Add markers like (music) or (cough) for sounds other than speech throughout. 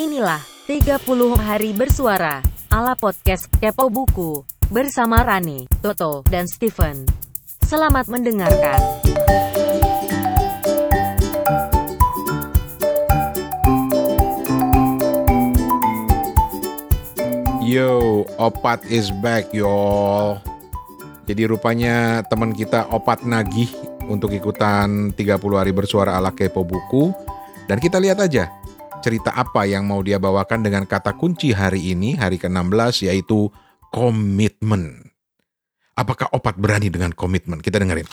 Inilah 30 hari bersuara ala podcast Kepo Buku bersama Rani, Toto, dan Steven. Selamat mendengarkan. Yo, Opat is back y'all. Jadi rupanya teman kita Opat nagih untuk ikutan 30 hari bersuara ala kepo buku. Dan kita lihat aja cerita apa yang mau dia bawakan dengan kata kunci hari ini, hari ke-16 yaitu komitmen. Apakah Opat berani dengan komitmen? Kita dengerin.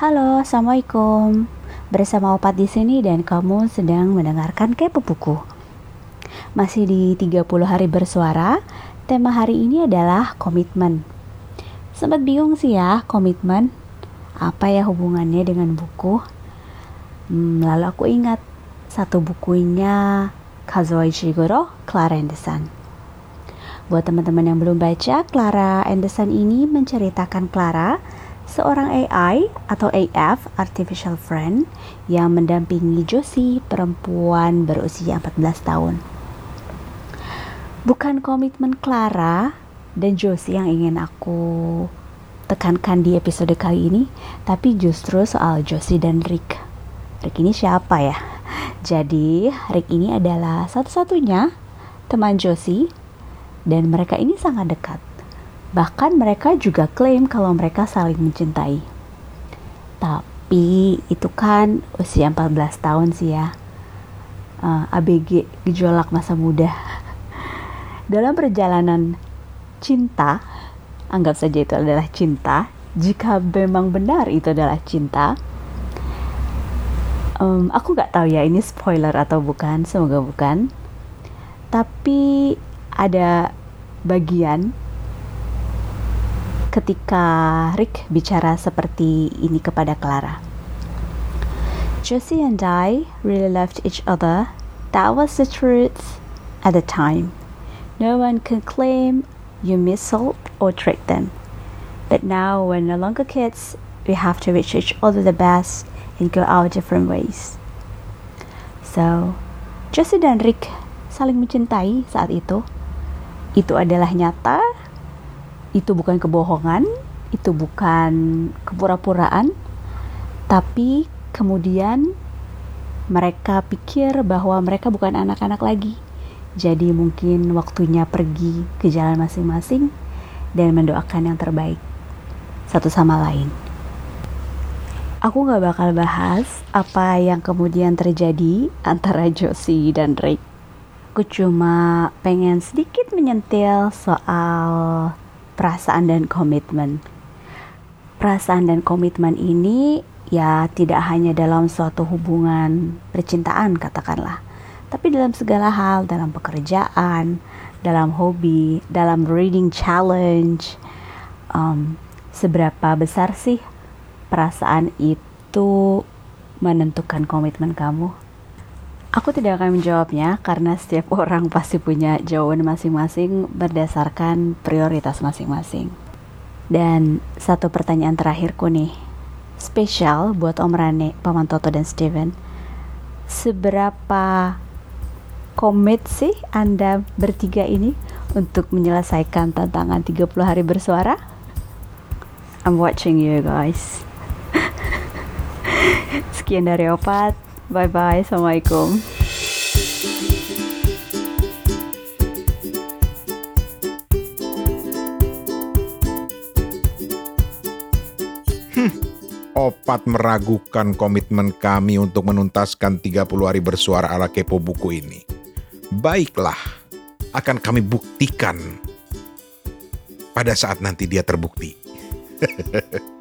Halo, Assalamualaikum. Bersama Opat di sini dan kamu sedang mendengarkan Kepo Buku. Masih di 30 hari bersuara, tema hari ini adalah komitmen. Sempat bingung sih ya, komitmen. Apa ya hubungannya dengan buku? Hmm, lalu aku ingat satu bukunya Kazuo Ishiguro, Clara Anderson. Buat teman-teman yang belum baca, Clara Anderson ini menceritakan Clara, seorang AI atau AF, Artificial Friend, yang mendampingi Josie, perempuan berusia 14 tahun. Bukan komitmen Clara dan Josie yang ingin aku tekankan di episode kali ini, tapi justru soal Josie dan Rick. Rick ini siapa ya? Jadi, Rick ini adalah satu-satunya teman Josie dan mereka ini sangat dekat. Bahkan mereka juga klaim kalau mereka saling mencintai. Tapi itu kan usia 14 tahun sih ya. Uh, ABG gejolak masa muda. (laughs) Dalam perjalanan cinta, anggap saja itu adalah cinta. Jika memang benar itu adalah cinta, um, aku nggak tahu ya ini spoiler atau bukan, semoga bukan. Tapi ada bagian ketika Rick bicara seperti ini kepada Clara. Josie and I really loved each other. That was the truth at the time. No one can claim you missold or tricked them. But now we're no longer kids, we have to wish each other the best and go our different ways. So, Josie dan Rick saling mencintai saat itu. Itu adalah nyata, itu bukan kebohongan, itu bukan kepura-puraan, tapi kemudian mereka pikir bahwa mereka bukan anak-anak lagi. Jadi mungkin waktunya pergi ke jalan masing-masing dan mendoakan yang terbaik satu sama lain. Aku gak bakal bahas apa yang kemudian terjadi antara (laughs) Josie dan Rick. Aku cuma pengen sedikit menyentil soal perasaan dan komitmen. Perasaan dan komitmen ini ya tidak hanya dalam suatu hubungan percintaan katakanlah, tapi dalam segala hal, dalam pekerjaan, dalam hobi, dalam reading challenge. Um, seberapa besar sih perasaan itu menentukan komitmen kamu? Aku tidak akan menjawabnya karena setiap (laughs) orang pasti punya jawaban masing-masing berdasarkan prioritas masing-masing. Dan satu pertanyaan terakhirku nih, spesial buat Om Rane, Paman Toto dan Steven. Seberapa komit sih Anda bertiga ini untuk menyelesaikan tantangan 30 hari bersuara? I'm watching you guys. Sekian dari Opat. Bye bye. Assalamualaikum. Opat meragukan komitmen kami untuk menuntaskan 30 hari bersuara ala kepo buku ini. Baiklah, akan kami buktikan pada saat nanti dia terbukti. (laughs)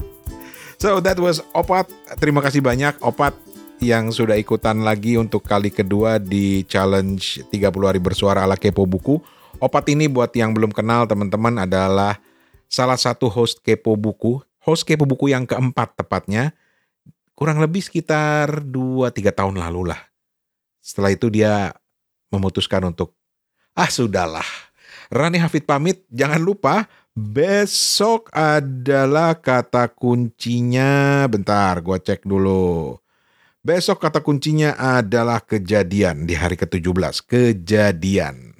so that was Opat. Terima kasih banyak Opat yang sudah ikutan lagi untuk kali kedua di challenge 30 hari bersuara ala kepo buku. Opat ini buat yang belum kenal teman-teman adalah salah satu host kepo buku. Host kepo buku yang keempat tepatnya. Kurang lebih sekitar 2-3 tahun lalu lah. Setelah itu dia memutuskan untuk, ah sudahlah. Rani Hafid pamit, jangan lupa besok adalah kata kuncinya. Bentar, gue cek dulu. Besok kata kuncinya adalah kejadian di hari ke-17. Kejadian.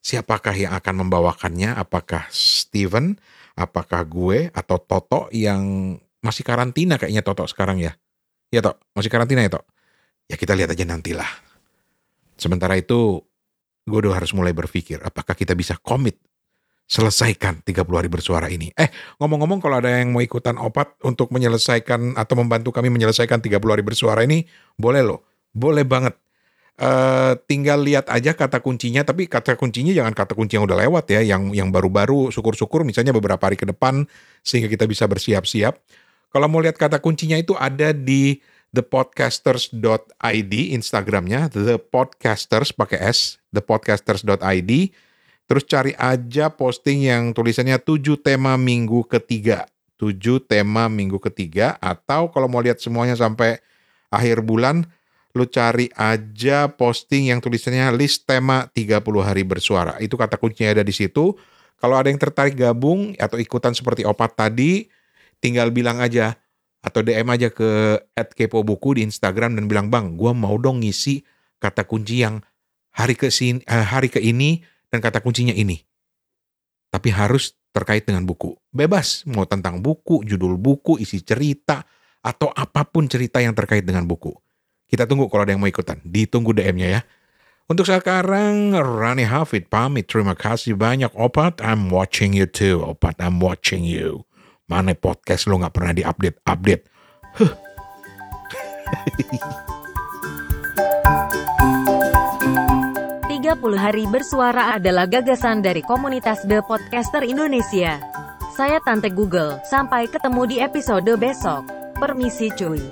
Siapakah yang akan membawakannya? Apakah Steven? Apakah gue? Atau Toto yang masih karantina kayaknya Toto sekarang ya? Ya Tok, masih karantina ya Tok? Ya kita lihat aja nantilah. Sementara itu, gue udah harus mulai berpikir apakah kita bisa komit selesaikan 30 hari bersuara ini. Eh, ngomong-ngomong kalau ada yang mau ikutan opat untuk menyelesaikan atau membantu kami menyelesaikan 30 hari bersuara ini, boleh loh. Boleh banget. Uh, tinggal lihat aja kata kuncinya, tapi kata kuncinya jangan kata kunci yang udah lewat ya, yang yang baru-baru, syukur-syukur misalnya beberapa hari ke depan sehingga kita bisa bersiap-siap. Kalau mau lihat kata kuncinya itu ada di thepodcasters.id Instagramnya, thepodcasters pakai S, thepodcasters.id. Terus cari aja posting yang tulisannya 7 tema minggu ketiga. 7 tema minggu ketiga atau kalau mau lihat semuanya sampai akhir bulan lu cari aja posting yang tulisannya list tema 30 hari bersuara. Itu kata kuncinya ada di situ. Kalau ada yang tertarik gabung atau ikutan seperti opat tadi, tinggal bilang aja atau DM aja ke @kepobuku di Instagram dan bilang, "Bang, gua mau dong ngisi kata kunci yang hari ke sini, eh, hari ke ini dan kata kuncinya ini." Tapi harus terkait dengan buku. Bebas mau tentang buku, judul buku, isi cerita atau apa pun cerita yang terkait dengan buku. Kita tunggu kalau ada yang mau ikutan. Ditunggu DM-nya ya. Untuk sekarang, Rani Hafid pamit. Terima kasih banyak, Opat. I'm watching you too, Opat. I'm watching you. Mana podcast lo nggak pernah diupdate-update. Huh. (laughs) puluh hari bersuara adalah gagasan dari komunitas The Podcaster Indonesia. Saya Tante Google, sampai ketemu di episode besok. Permisi cuy.